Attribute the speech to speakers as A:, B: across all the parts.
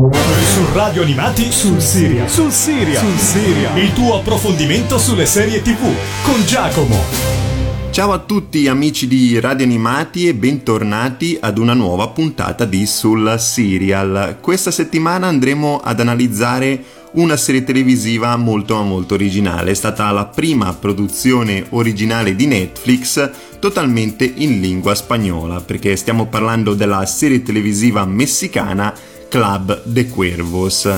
A: Su Radio Animati sul Siria. Sul Siria. Sul Siria. Il tuo approfondimento sulle serie TV con Giacomo.
B: Ciao a tutti amici di Radio Animati e bentornati ad una nuova puntata di Sul Serial. Questa settimana andremo ad analizzare una serie televisiva molto molto originale. È stata la prima produzione originale di Netflix totalmente in lingua spagnola, perché stiamo parlando della serie televisiva messicana Club de Cuervos.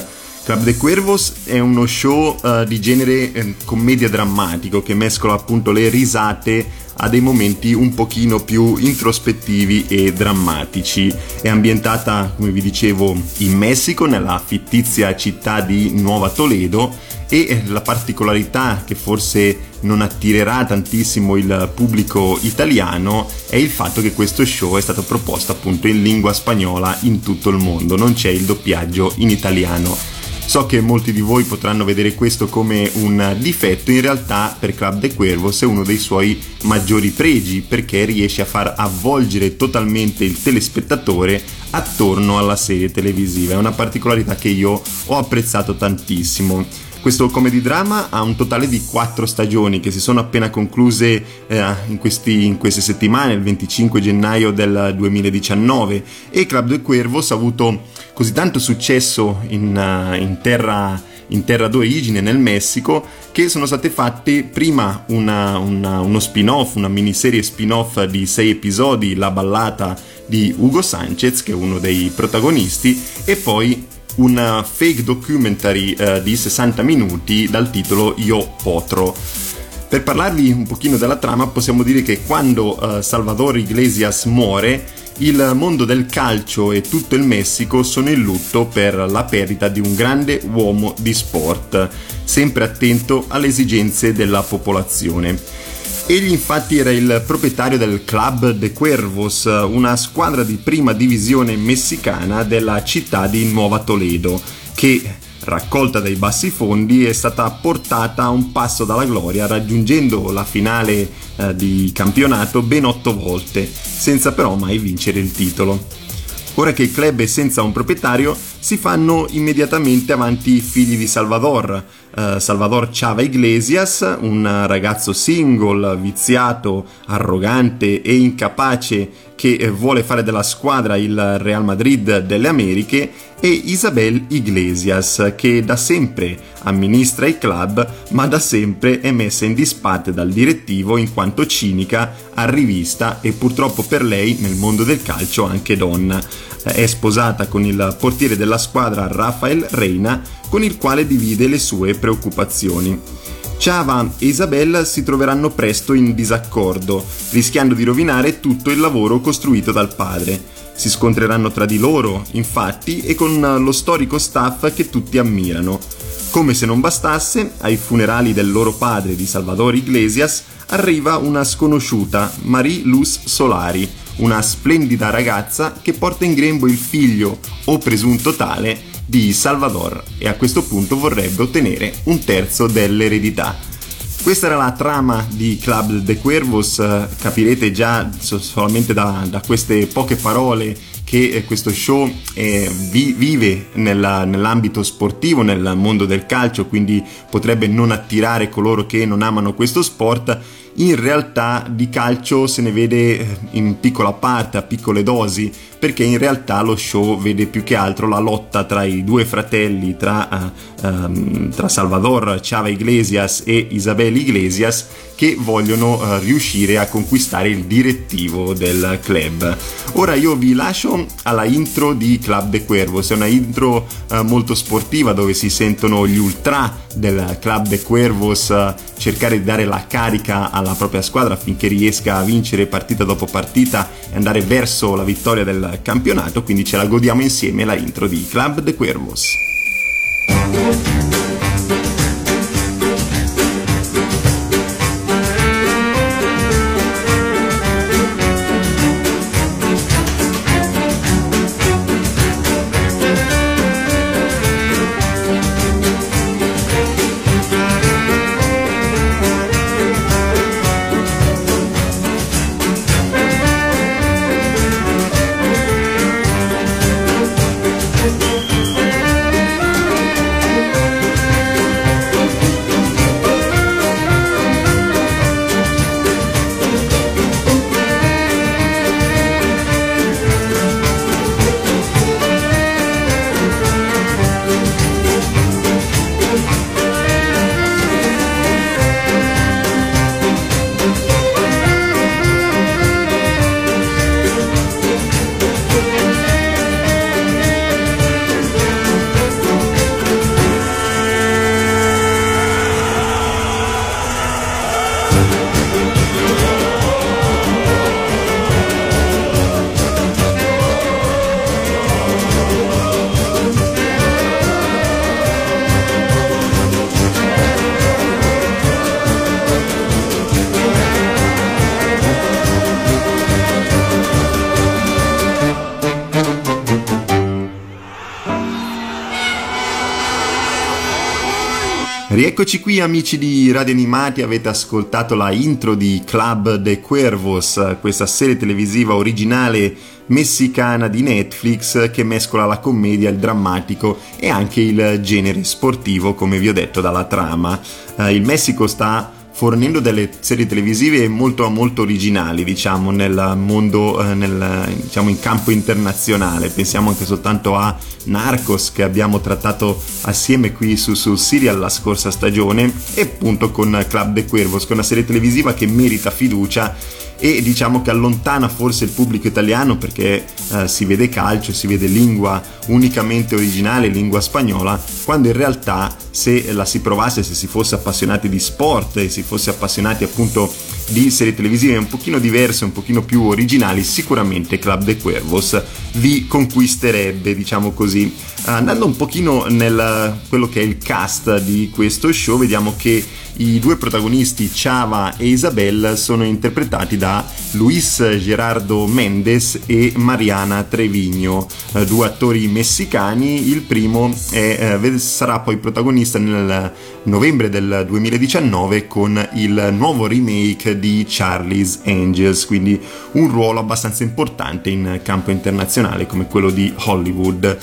B: Club de Cuervos è uno show uh, di genere eh, commedia drammatico che mescola appunto le risate a dei momenti un pochino più introspettivi e drammatici. È ambientata, come vi dicevo, in Messico, nella fittizia città di Nuova Toledo e la particolarità che forse non attirerà tantissimo il pubblico italiano è il fatto che questo show è stato proposto appunto in lingua spagnola in tutto il mondo, non c'è il doppiaggio in italiano. So che molti di voi potranno vedere questo come un difetto, in realtà per Club de Cuervos è uno dei suoi maggiori pregi perché riesce a far avvolgere totalmente il telespettatore attorno alla serie televisiva. È una particolarità che io ho apprezzato tantissimo. Questo comedy drama ha un totale di quattro stagioni che si sono appena concluse eh, in, questi, in, queste settimane, il 25 gennaio del 2019 e Club de Cuervos ha avuto così tanto successo in, uh, in terra in terra d'origine nel Messico che sono state fatte prima una, una, uno spin-off, una miniserie spin-off di sei episodi, La ballata di Hugo Sanchez che è uno dei protagonisti e poi un fake documentary eh, di 60 minuti dal titolo Io Potro. Per parlarvi un pochino della trama possiamo dire che quando eh, Salvador Iglesias muore il mondo del calcio e tutto il Messico sono in lutto per la perdita di un grande uomo di sport, sempre attento alle esigenze della popolazione. Egli infatti era il proprietario del Club de Cuervos, una squadra di prima divisione messicana della città di Nuova Toledo, che raccolta dai bassi fondi è stata portata a un passo dalla gloria raggiungendo la finale eh, di campionato ben otto volte, senza però mai vincere il titolo. Ora che il club è senza un proprietario, si fanno immediatamente avanti i figli di Salvador, uh, Salvador Chava Iglesias, un ragazzo single, viziato, arrogante e incapace che vuole fare della squadra il Real Madrid delle Americhe, e Isabel Iglesias, che da sempre amministra il club, ma da sempre è messa in disparte dal direttivo in quanto cinica, arrivista e purtroppo per lei nel mondo del calcio anche donna. È sposata con il portiere della squadra Rafael Reina, con il quale divide le sue preoccupazioni. Chava e Isabel si troveranno presto in disaccordo, rischiando di rovinare tutto il lavoro costruito dal padre. Si scontreranno tra di loro, infatti, e con lo storico staff che tutti ammirano. Come se non bastasse, ai funerali del loro padre di Salvador Iglesias arriva una sconosciuta, Marie Luz Solari, una splendida ragazza che porta in grembo il figlio, o presunto tale, di Salvador e a questo punto vorrebbe ottenere un terzo dell'eredità. Questa era la trama di Club de Cuervos, capirete già solamente da, da queste poche parole che eh, questo show eh, vi, vive nella, nell'ambito sportivo, nel mondo del calcio, quindi potrebbe non attirare coloro che non amano questo sport in realtà di calcio se ne vede eh, in piccola parte, a piccole dosi, perché in realtà lo show vede più che altro la lotta tra i due fratelli, tra, uh, um, tra Salvador Chava Iglesias e Isabel Iglesias, che vogliono uh, riuscire a conquistare il direttivo del club. Ora io vi lascio alla intro di Club de Cuervos, è una intro uh, molto sportiva dove si sentono gli ultra del Club de Cuervos cercare di dare la carica alla propria squadra affinché riesca a vincere partita dopo partita e andare verso la vittoria del campionato, quindi ce la godiamo insieme la intro di Club de Cuervos. Rieccoci qui amici di Radio Animati, avete ascoltato la intro di Club de Cuervos, questa serie televisiva originale messicana di Netflix che mescola la commedia, il drammatico e anche il genere sportivo come vi ho detto dalla trama. Eh, il Messico sta fornendo delle serie televisive molto, molto originali, diciamo, nel mondo, eh, nel, diciamo, in campo internazionale. Pensiamo anche soltanto a Narcos che abbiamo trattato assieme qui su, su Serial la scorsa stagione e appunto con Club de Cuervos, che è una serie televisiva che merita fiducia e diciamo che allontana forse il pubblico italiano perché eh, si vede calcio, si vede lingua unicamente originale, lingua spagnola, quando in realtà se la si provasse, se si fosse appassionati di sport e si fosse appassionati appunto di serie televisive un pochino diverse, un pochino più originali, sicuramente Club de Cuervos vi conquisterebbe, diciamo così. Andando un pochino nel quello che è il cast di questo show, vediamo che i due protagonisti, Chava e Isabel, sono interpretati da Luis Gerardo Mendes e Mariana Trevigno, eh, due attori messicani. Il primo è, eh, sarà poi protagonista nel novembre del 2019 con il nuovo remake di Charlie's Angels, quindi un ruolo abbastanza importante in campo internazionale come quello di Hollywood.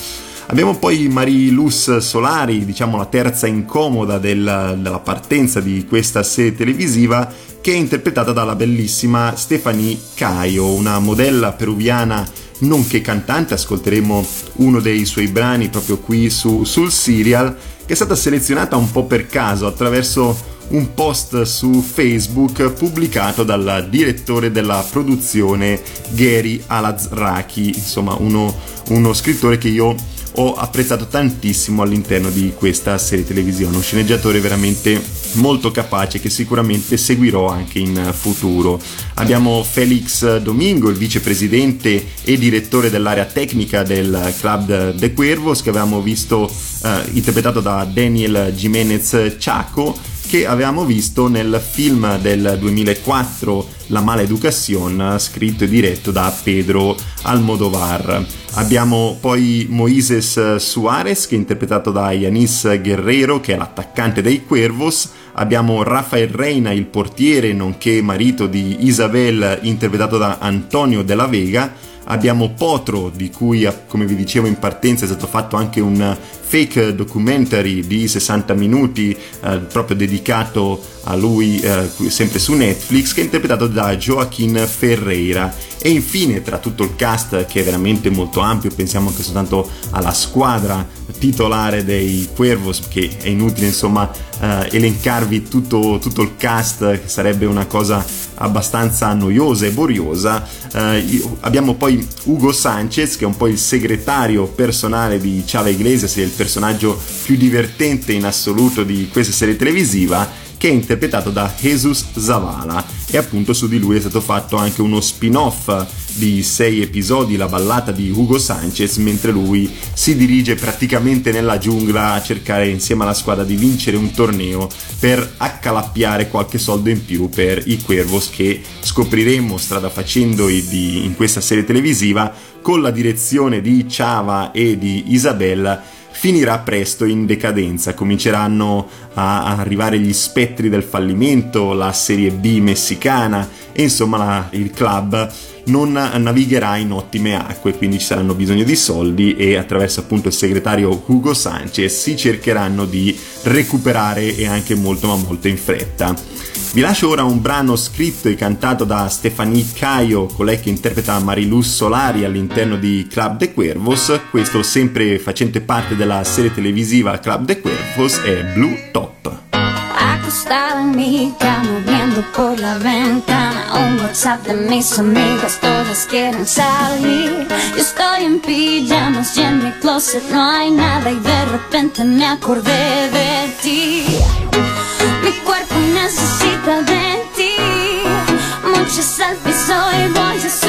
B: Abbiamo poi Mariluz Solari, diciamo la terza incomoda del, della partenza di questa serie televisiva, che è interpretata dalla bellissima Stefanie Caio, una modella peruviana nonché cantante, ascolteremo uno dei suoi brani proprio qui su, sul serial, che è stata selezionata un po' per caso attraverso un post su Facebook pubblicato dal direttore della produzione Gary Alazraki, insomma uno, uno scrittore che io ho apprezzato tantissimo all'interno di questa serie televisione, un sceneggiatore veramente molto capace che sicuramente seguirò anche in futuro. Abbiamo Felix Domingo, il vicepresidente e direttore dell'area tecnica del club De Cuervos che avevamo visto eh, interpretato da Daniel Jimenez Chaco che avevamo visto nel film del 2004 La mala educación scritto e diretto da Pedro Almodovar. Abbiamo poi Moises Suarez che è interpretato da Yanis Guerrero che è l'attaccante dei Cuervos. Abbiamo Rafael Reina, il portiere nonché marito di Isabel interpretato da Antonio Della Vega abbiamo Potro di cui come vi dicevo in partenza è stato fatto anche un fake documentary di 60 minuti eh, proprio dedicato a lui eh, sempre su Netflix che è interpretato da Joaquin Ferreira. E infine tra tutto il cast che è veramente molto ampio pensiamo anche soltanto alla squadra titolare dei Cuervos che è inutile insomma eh, elencarvi tutto, tutto, il cast che sarebbe una cosa abbastanza noiosa e boriosa. Eh, abbiamo poi Hugo Sanchez che è un po' il segretario personale di Chava Iglesias e il personaggio più divertente in assoluto di questa serie televisiva che è interpretato da Jesus Zavala. E appunto su di lui è stato fatto anche uno spin-off di sei episodi, la ballata di Hugo Sanchez, mentre lui si dirige praticamente nella giungla a cercare insieme alla squadra di vincere un torneo per accalappiare qualche soldo in più per i Cuervos che scopriremo strada facendo in questa serie televisiva con la direzione di Chava e di Isabella finirà presto in decadenza, cominceranno a arrivare gli spettri del fallimento, la Serie B messicana e insomma la, il club non navigherà in ottime acque, quindi ci saranno bisogno di soldi e attraverso appunto il segretario Hugo Sanchez si cercheranno di recuperare e anche molto ma molto in fretta. Vi lascio ora un brano scritto e cantato da Stefanie Caio, colei che interpreta Mariluz Solari all'interno di Club de Cuervos, questo sempre facente parte della serie televisiva Club de Cuervos è Blue Top.
C: Acostada en mi cama viendo por la ventana Un WhatsApp de mis amigas, todas quieren salir. Yo estoy en pijamas y en mi closet no hay nada Y de repente me acordé de ti. Mi cuerpo necesita de ti. Muchas selfies hoy voy a subir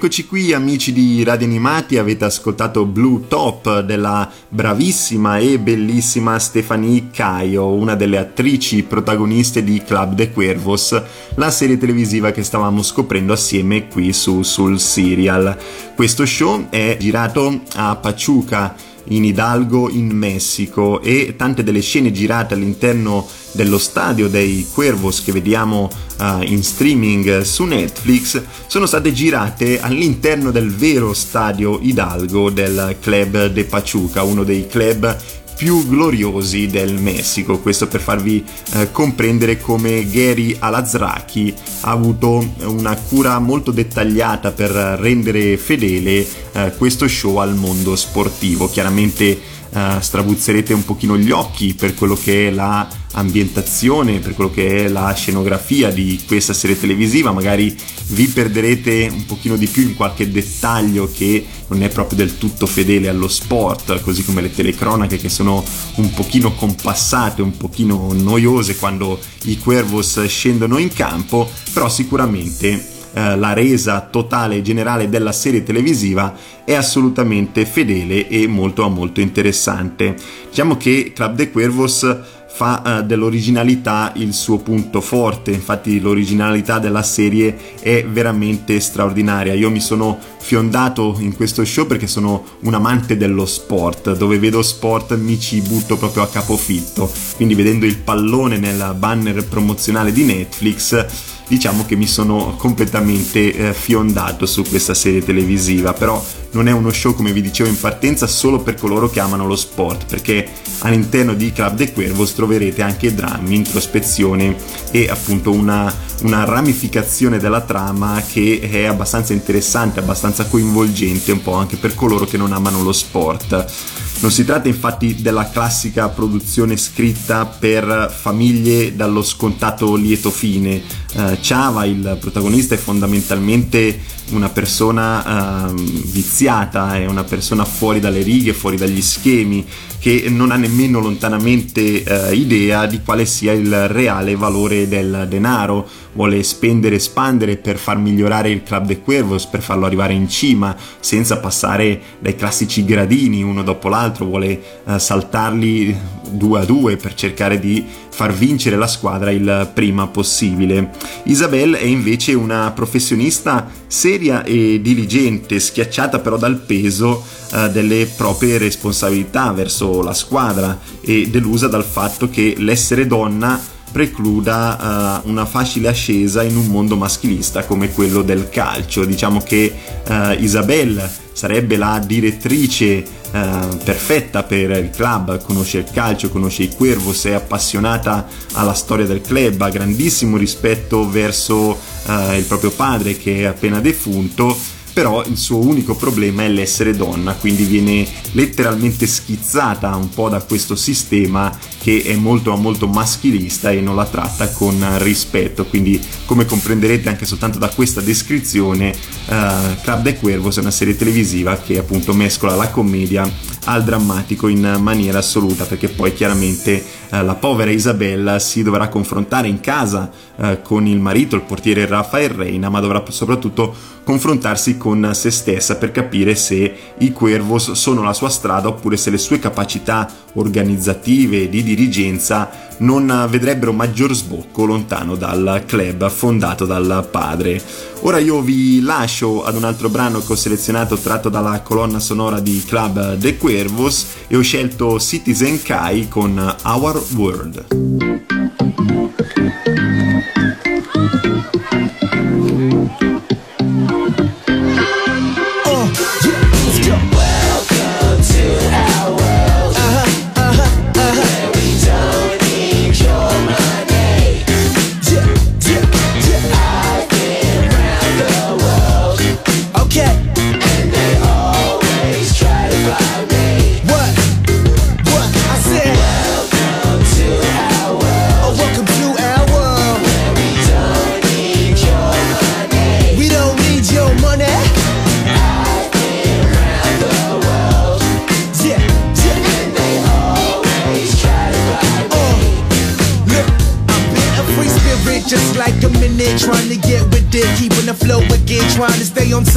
B: Rieccoci qui amici di Radio Animati, avete ascoltato Blue Top della bravissima e bellissima Stephanie Caio, una delle attrici protagoniste di Club de Cuervos, la serie televisiva che stavamo scoprendo assieme qui su sul serial. Questo show è girato a Pachuca in Hidalgo in Messico e tante delle scene girate all'interno dello stadio dei Cuervos che vediamo eh, in streaming su Netflix sono state girate all'interno del vero stadio Hidalgo del Club de Pachuca, uno dei club più gloriosi del Messico. Questo per farvi eh, comprendere come Gary Alazraki ha avuto una cura molto dettagliata per rendere fedele eh, questo show al mondo sportivo. Chiaramente eh, strabuzzerete un pochino gli occhi per quello che è la ambientazione, per quello che è la scenografia di questa serie televisiva, magari vi perderete un pochino di più in qualche dettaglio che non è proprio del tutto fedele allo sport, così come le telecronache che sono un pochino compassate, un pochino noiose quando i Cuervos scendono in campo, però sicuramente eh, la resa totale e generale della serie televisiva è assolutamente fedele e molto molto interessante. Diciamo che Club de Cuervos fa eh, dell'originalità il suo punto forte, infatti l'originalità della serie è veramente straordinaria. Io mi sono fiondato in questo show perché sono un amante dello sport, dove vedo sport mi ci butto proprio a capofitto, quindi vedendo il pallone nel banner promozionale di Netflix diciamo che mi sono completamente eh, fiondato su questa serie televisiva, però non è uno show come vi dicevo in partenza solo per coloro che amano lo sport, perché all'interno di Club de Cuervos troverete anche drammi, introspezione e appunto una, una ramificazione della trama che è abbastanza interessante, abbastanza coinvolgente un po' anche per coloro che non amano lo sport. Non si tratta infatti della classica produzione scritta per famiglie dallo scontato lieto fine. Eh, Chava, il protagonista, è fondamentalmente una persona eh, viziata, è una persona fuori dalle righe, fuori dagli schemi, che non ha nemmeno lontanamente eh, idea di quale sia il reale valore del denaro. Vuole spendere e spandere per far migliorare il Club de Cuervos, per farlo arrivare in cima, senza passare dai classici gradini uno dopo l'altro, vuole eh, saltarli due a due per cercare di far vincere la squadra il prima possibile. Isabel è invece una professionista seria e diligente, schiacciata però dal peso eh, delle proprie responsabilità verso la squadra e delusa dal fatto che l'essere donna precluda uh, una facile ascesa in un mondo maschilista come quello del calcio. Diciamo che uh, Isabel sarebbe la direttrice uh, perfetta per il club, conosce il calcio, conosce i Cuervos, è appassionata alla storia del club, ha grandissimo rispetto verso il proprio padre che è appena defunto però il suo unico problema è l'essere donna, quindi viene letteralmente schizzata un po' da questo sistema che è molto molto maschilista e non la tratta con rispetto, quindi come comprenderete anche soltanto da questa descrizione uh, Club de Cuervos è una serie televisiva che appunto mescola la commedia al drammatico in maniera assoluta perché poi chiaramente uh, la povera Isabella si dovrà confrontare in casa uh, con il marito, il portiere Rafael Reina, ma dovrà soprattutto confrontarsi con se stessa per capire se i Cuervos sono la sua strada oppure se le sue capacità organizzative di dirigenza non vedrebbero maggior sbocco lontano dal club fondato dal padre. Ora io vi lascio ad un altro brano che ho selezionato tratto dalla colonna sonora di Club The Cuervos e ho scelto Citizen Kai con Our World.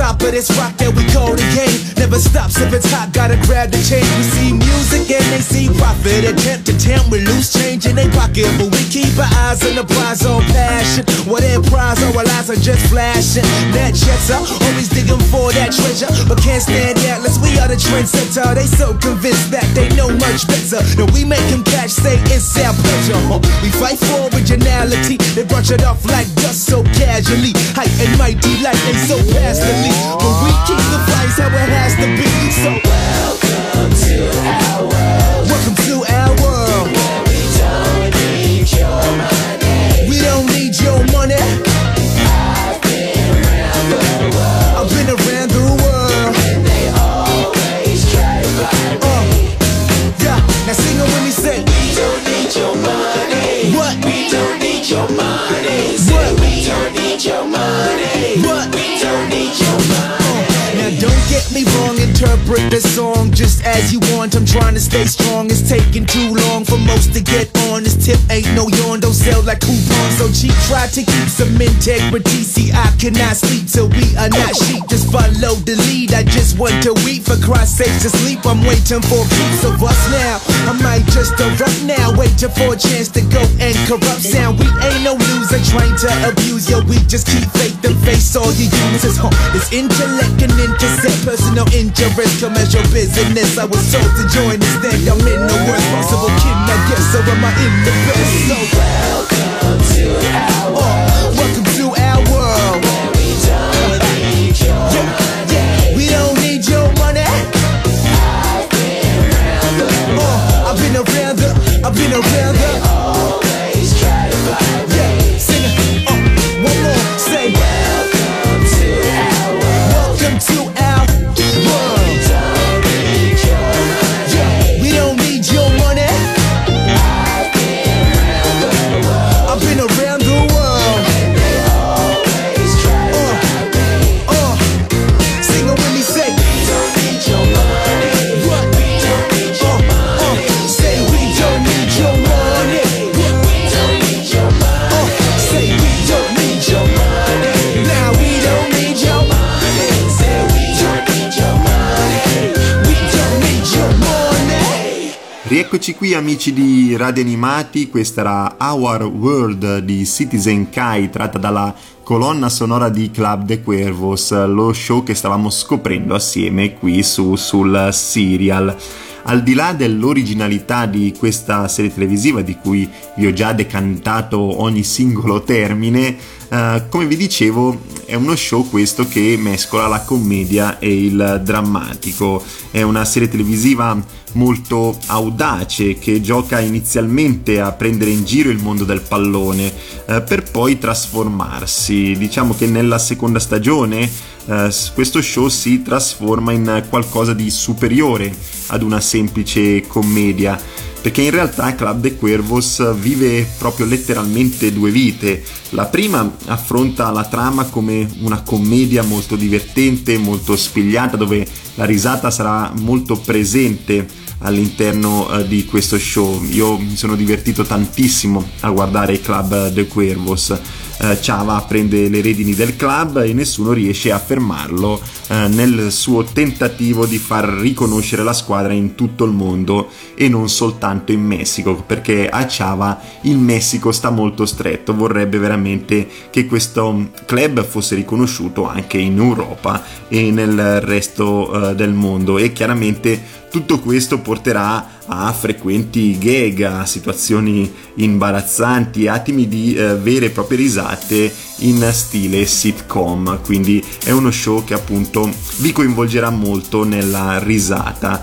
D: But it's rock that we call the game. Never stops if it's hot, gotta grab the chain. We see music and they see profit. Attempt to tempt, we lose change in their pocket. But we keep our eyes on the prize on passion. What in prize, our lives are just flashing. That jets up, always digging for that treasure. But can't stand that, unless we are the trendsetter. They so convinced that they know much better. Now we make them catch, say it's our pleasure. We fight for originality. They brush it off like dust so casually. Height and mighty like they so past. But we keep the fights how it has So welcome to our world. The song just as you want. I'm trying to stay strong. It's taking too long for most to get on. This tip ain't no yawn, don't sell like coupons. So cheap, try to keep some integrity. See, I cannot sleep till we are not sheep. Just follow the lead. I just want to weep for Christ's sake to sleep. I'm waiting for peace of us now. I might just erupt now, waiting for a chance to go and corrupt sound. We ain't no loser trying to abuse you. We just keep faith and face all you use. Huh? It's intellect and inter Set personal interest, commercial business. I was told to join instead. I'm in the worst possible kid, I guess. So am I in the best? So
B: Eccoci qui amici di Radio Animati, questa era Our World di Citizen Kai tratta dalla colonna sonora di Club de Cuervos, lo show che stavamo scoprendo assieme qui su, sul serial. Al di là dell'originalità di questa serie televisiva di cui vi ho già decantato ogni singolo termine, eh, come vi dicevo è uno show questo che mescola la commedia e il drammatico. È una serie televisiva molto audace che gioca inizialmente a prendere in giro il mondo del pallone eh, per poi trasformarsi. Diciamo che nella seconda stagione eh, questo show si trasforma in qualcosa di superiore ad una semplice commedia perché in realtà Club de Cuervos vive proprio letteralmente due vite. La prima affronta la trama come una commedia molto divertente, molto spigliata, dove la risata sarà molto presente all'interno uh, di questo show. Io mi sono divertito tantissimo a guardare Club de Cuervos. Uh, Chava prende le redini del club e nessuno riesce a fermarlo uh, nel suo tentativo di far riconoscere la squadra in tutto il mondo e non soltanto in Messico, perché a Chava il Messico sta molto stretto, vorrebbe veramente che questo club fosse riconosciuto anche in Europa e nel resto del mondo. E chiaramente tutto questo porterà a frequenti gag, a situazioni imbarazzanti, attimi di eh, vere e proprie risate in stile sitcom, quindi è uno show che appunto vi coinvolgerà molto nella risata.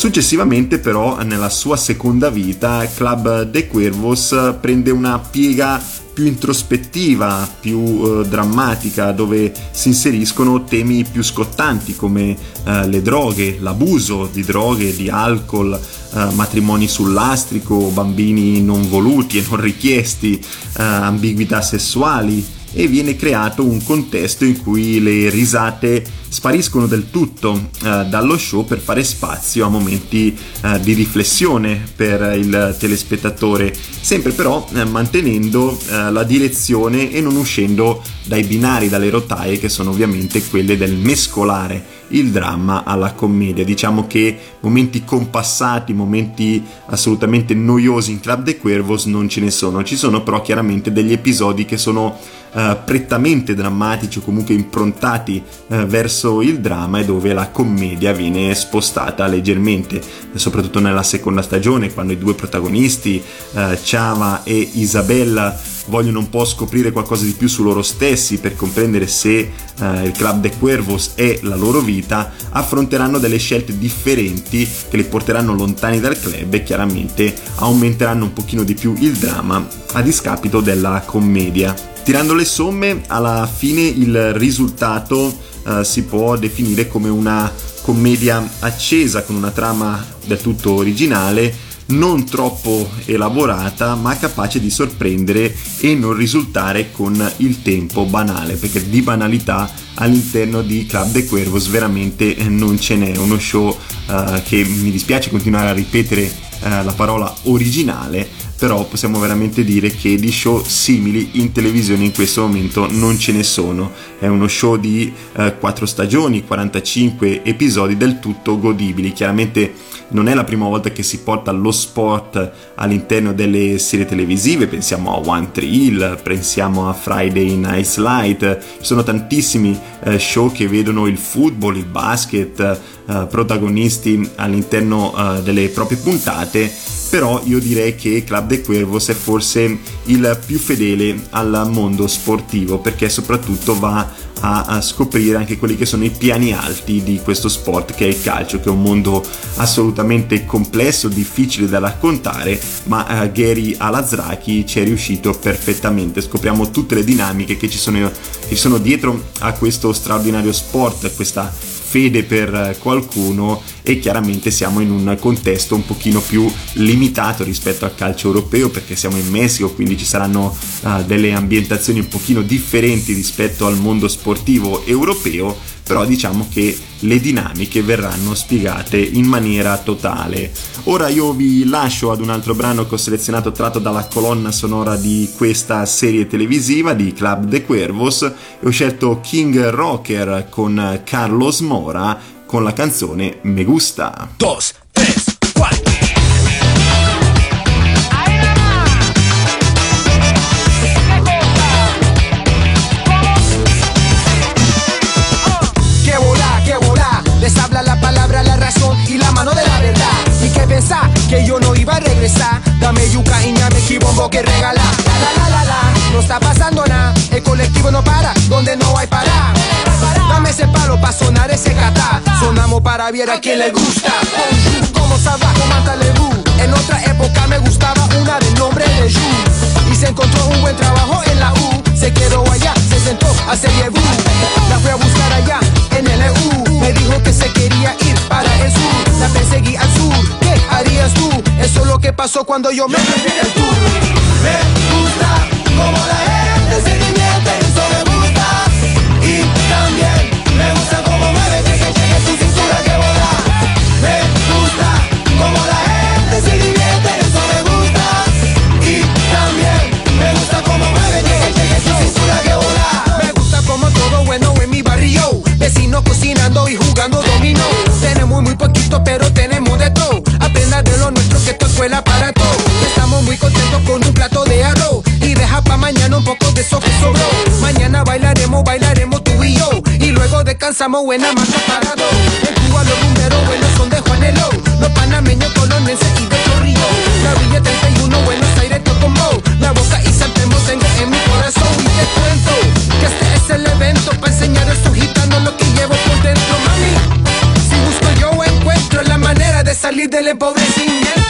B: Successivamente però nella sua seconda vita Club de Cuervos prende una piega più introspettiva, più eh, drammatica, dove si inseriscono temi più scottanti come eh, le droghe, l'abuso di droghe, di alcol, eh, matrimoni sul lastrico, bambini non voluti e non richiesti, eh, ambiguità sessuali e viene creato un contesto in cui le risate spariscono del tutto eh, dallo show per fare spazio a momenti eh, di riflessione per il telespettatore, sempre però eh, mantenendo eh, la direzione e non uscendo dai binari, dalle rotaie che sono ovviamente quelle del mescolare il dramma alla commedia. Diciamo che momenti compassati, momenti assolutamente noiosi in Club de Cuervos non ce ne sono, ci sono però chiaramente degli episodi che sono uh, prettamente drammatici o comunque improntati uh, verso il dramma e dove la commedia viene spostata leggermente, soprattutto nella seconda stagione quando i due protagonisti, uh, Chava e Isabella, vogliono un po' scoprire qualcosa di più su loro stessi per comprendere se eh, il Club de Cuervos è la loro vita, affronteranno delle scelte differenti che li porteranno lontani dal club e chiaramente aumenteranno un pochino di più il dramma a discapito della commedia. Tirando le somme, alla fine il risultato eh, si può definire come una commedia accesa con una trama del tutto originale non troppo elaborata ma capace di sorprendere e non risultare con il tempo banale perché di banalità all'interno di Club de Cuervos veramente non ce n'è. Uno show uh, che mi dispiace continuare a ripetere uh, la parola originale però possiamo veramente dire che di show simili in televisione in questo momento non ce ne sono. È uno show di eh, 4 stagioni, 45 episodi del tutto godibili. Chiaramente non è la prima volta che si porta lo sport all'interno delle serie televisive, pensiamo a One Tree Hill, pensiamo a Friday Night Light, ci sono tantissimi eh, show che vedono il football, il basket eh, protagonisti all'interno eh, delle proprie puntate però io direi che Club de Cuervos è forse il più fedele al mondo sportivo perché soprattutto va a, scoprire anche quelli che sono i piani alti di questo sport che è il calcio, che è un mondo assolutamente complesso, difficile da raccontare, ma uh, Gary Alazraki ci è riuscito perfettamente. Scopriamo tutte le dinamiche che ci sono, che sono dietro a questo straordinario sport, questa fede per qualcuno e chiaramente siamo in un contesto un pochino più limitato rispetto al calcio europeo perché siamo in Messico quindi ci saranno uh, delle ambientazioni un pochino differenti rispetto al mondo sportivo europeo però diciamo che le dinamiche verranno spiegate in maniera totale. Ora io vi lascio ad un altro brano che ho selezionato tratto dalla colonna sonora di questa serie televisiva di Club de Cuervos e ho scelto King Rocker con Carlos Mora con la canzone Me Gusta.
E: Dos, tres, cuatro. que yo no iba a regresar. Dame yuca y ñame bombo que regala. La la la la la, no está pasando nada. El colectivo no para, donde no hay parar. Dame ese palo para sonar ese catá. Sonamos para ver a quien le gusta. Como Saba o Mantalebu. En otra época me gustaba una de nombre de Yu. Y se encontró un buen trabajo en la U. Se quedó allá, se sentó a Serie La fui a buscar allá en el EU. Me dijo que se quería ir para el sur. La perseguí al sur. ¿Qué harías tú? Eso es lo que pasó cuando yo me fui el tour. Me gusta como la gente se divierte, eso que sobró. Mañana bailaremos, bailaremos tú y yo. Y luego descansamos buena más parado. En Cuba los rumberos buenos son de Juanelo. Los panameños, colonenses y de Chorrillo. La Villa 31, Buenos Aires, Tocombo. La boca y San Telmo tengo en mi corazón. Y te cuento que este es el evento para enseñar a estos gitanos lo que llevo por dentro, mami. Si busco yo encuentro la manera de salir del empobrecimiento.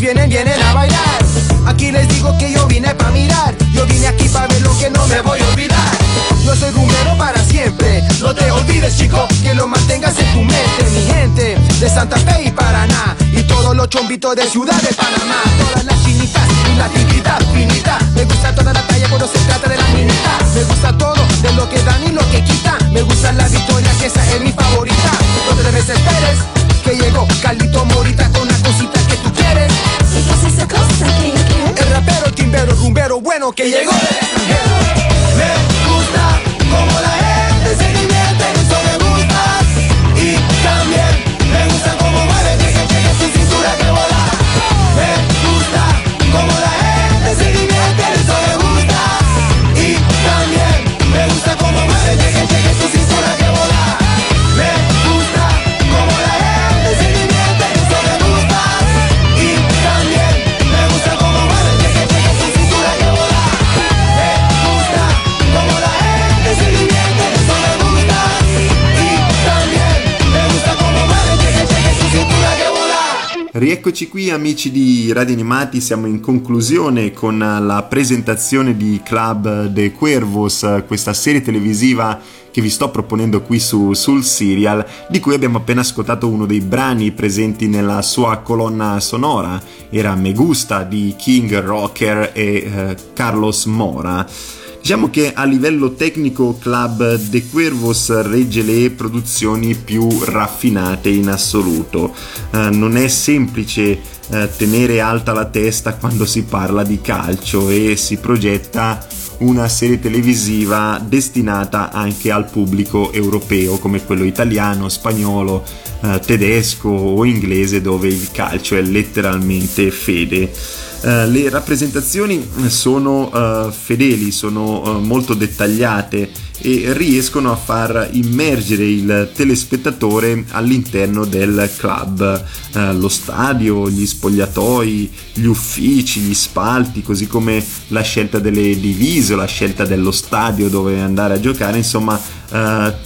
E: Vienen, vienen a bailar. Aquí les digo que yo vine pa' mirar. Yo vine aquí pa' ver lo que no me voy a olvidar. Yo soy rumbero para siempre. No te olvides chico, que lo mantengas en tu mente Mi gente de Santa Fe y Paraná Y todos los chombitos de Ciudad de Panamá. Todas las chinitas y la tigrita finita. Me gusta toda la talla cuando se trata de la minita. Me gusta todo de lo que dan y lo que quitan Me gusta la victoria que esa es mi favorita. No te desesperes que llegó Carlito Morita bueno que llegó del extranjero.
B: Rieccoci qui amici di Radio Animati, siamo in conclusione con la presentazione di Club de Cuervos, questa serie televisiva che vi sto proponendo qui su, sul serial, di cui abbiamo appena ascoltato uno dei brani presenti nella sua colonna sonora, era Me Gusta di King Rocker e eh, Carlos Mora. Diciamo che a livello tecnico Club De Cuervos regge le produzioni più raffinate in assoluto. Eh, non è semplice eh, tenere alta la testa quando si parla di calcio e si progetta una serie televisiva destinata anche al pubblico europeo come quello italiano, spagnolo, eh, tedesco o inglese dove il calcio è letteralmente fede. Uh, le rappresentazioni sono uh, fedeli, sono uh, molto dettagliate e riescono a far immergere il telespettatore all'interno del club. lo stadio, gli spogliatoi, gli uffici, gli spalti, così come la scelta delle divise, la scelta dello stadio dove andare a giocare, insomma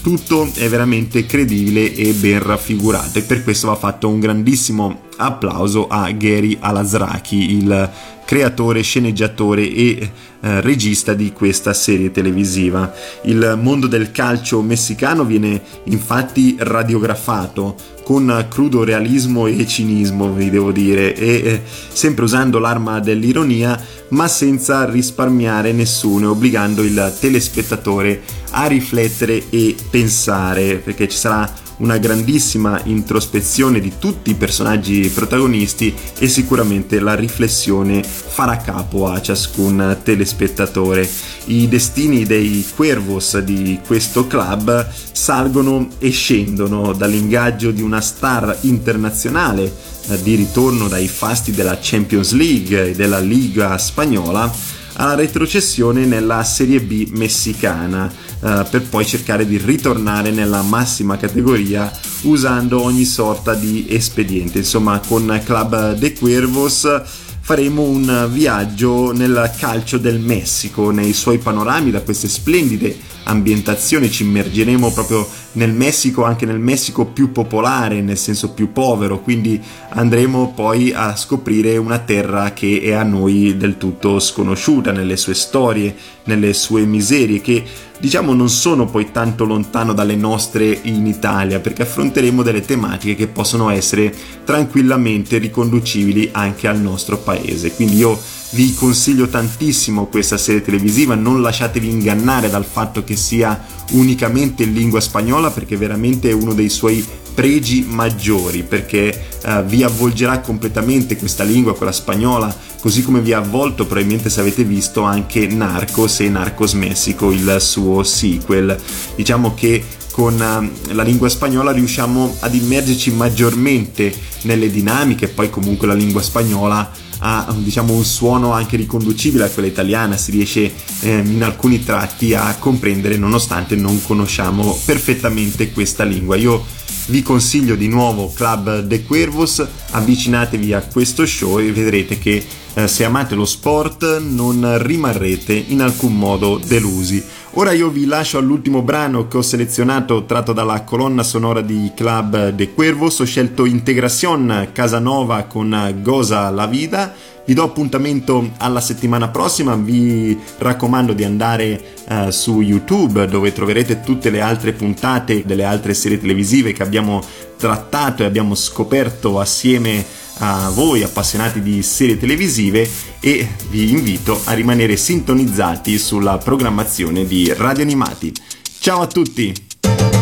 B: tutto è veramente credibile e ben raffigurato e per questo va fatto un grandissimo applauso a Gary Alazraki, il creatore, sceneggiatore e eh, regista di questa serie televisiva. Il mondo del calcio messicano viene infatti radiografato con crudo realismo e cinismo, vi devo dire, e eh, sempre usando l'arma dell'ironia, ma senza risparmiare nessuno, obbligando il telespettatore a riflettere e pensare, perché ci sarà una grandissima introspezione di tutti i personaggi protagonisti e sicuramente la riflessione farà capo a ciascun telespettatore. I destini dei Cuervos di questo club salgono e scendono dall'ingaggio di una star internazionale eh, di ritorno dai fasti della Champions League e della Liga spagnola alla retrocessione nella Serie B messicana eh, per poi cercare di ritornare nella massima categoria usando ogni sorta di espediente. Insomma, con Club de Cuervos faremo un viaggio nel calcio del Messico, nei suoi panorami da queste splendide ambientazioni, ci immergeremo proprio nel Messico, anche nel Messico più popolare, nel senso più povero, quindi andremo poi a scoprire una terra che è a noi del tutto sconosciuta nelle sue storie, nelle sue miserie, che diciamo non sono poi tanto lontano dalle nostre in Italia, perché affronteremo delle tematiche che possono essere tranquillamente riconducibili anche al nostro paese. Quindi io vi consiglio tantissimo questa serie televisiva, non lasciatevi ingannare dal fatto che sia unicamente in lingua spagnola perché veramente è uno dei suoi pregi maggiori perché uh, vi avvolgerà completamente questa lingua, quella spagnola, così come vi ha avvolto probabilmente se avete visto anche Narcos e Narcos Messico, il suo sequel. Diciamo che con uh, la lingua spagnola riusciamo ad immergerci maggiormente nelle dinamiche, poi comunque la lingua spagnola ha diciamo, un suono anche riconducibile a quella italiana, si riesce eh, in alcuni tratti a comprendere nonostante non conosciamo perfettamente questa lingua. Io vi consiglio di nuovo Club De Cuervos, avvicinatevi a questo show e vedrete che eh, se amate lo sport non rimarrete in alcun modo delusi. Ora io vi lascio all'ultimo brano che ho selezionato tratto dalla colonna sonora di Club de Cuervos, ho scelto Integración Casanova con Goza la Vida. Vi do appuntamento alla settimana prossima, vi raccomando di andare uh, su YouTube dove troverete tutte le altre puntate delle altre serie televisive che abbiamo trattato e abbiamo scoperto assieme a voi appassionati di serie televisive e vi invito a rimanere sintonizzati sulla programmazione di Radio Animati. Ciao a tutti!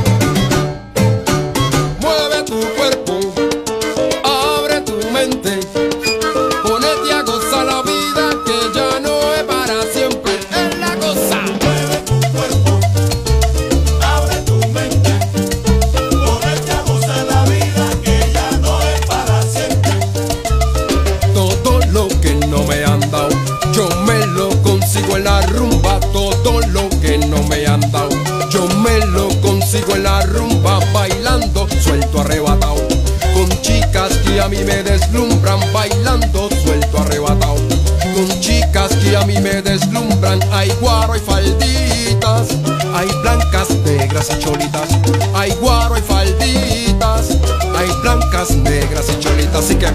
F: Me deslumbran bailando suelto arrebatado. Con chicas que a mí me deslumbran, hay guaro y falditas, hay blancas, negras y cholitas, hay guaro y falditas, hay blancas, negras y cholitas, así que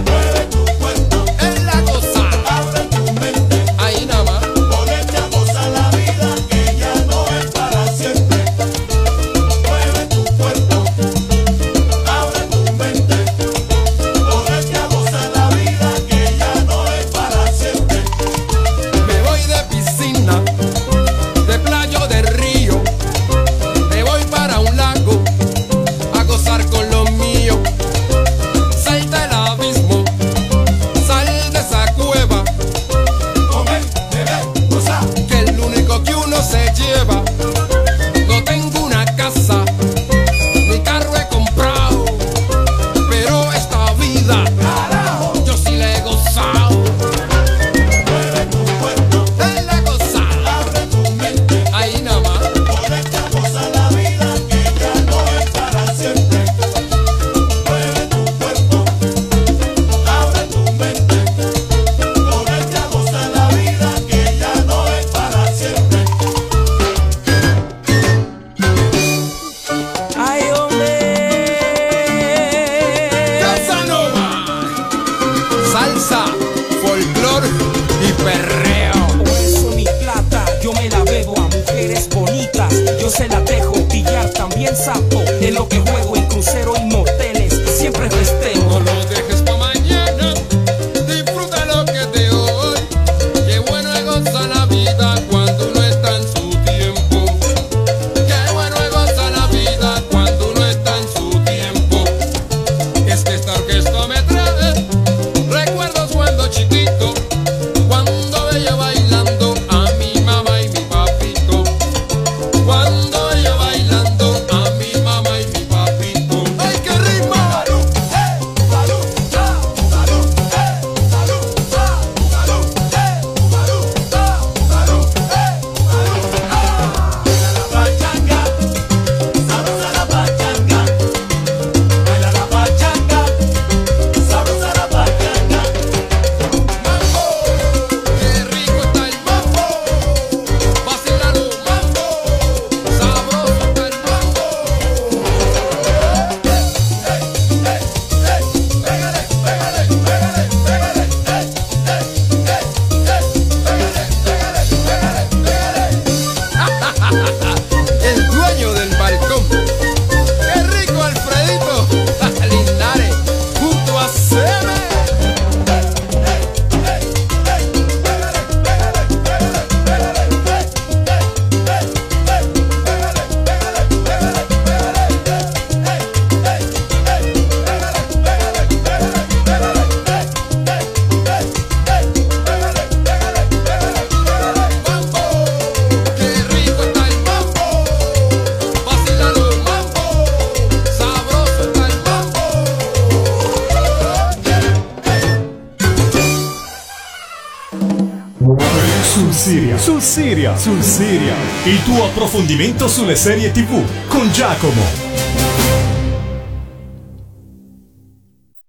A: Il tuo approfondimento sulle serie TV con Giacomo.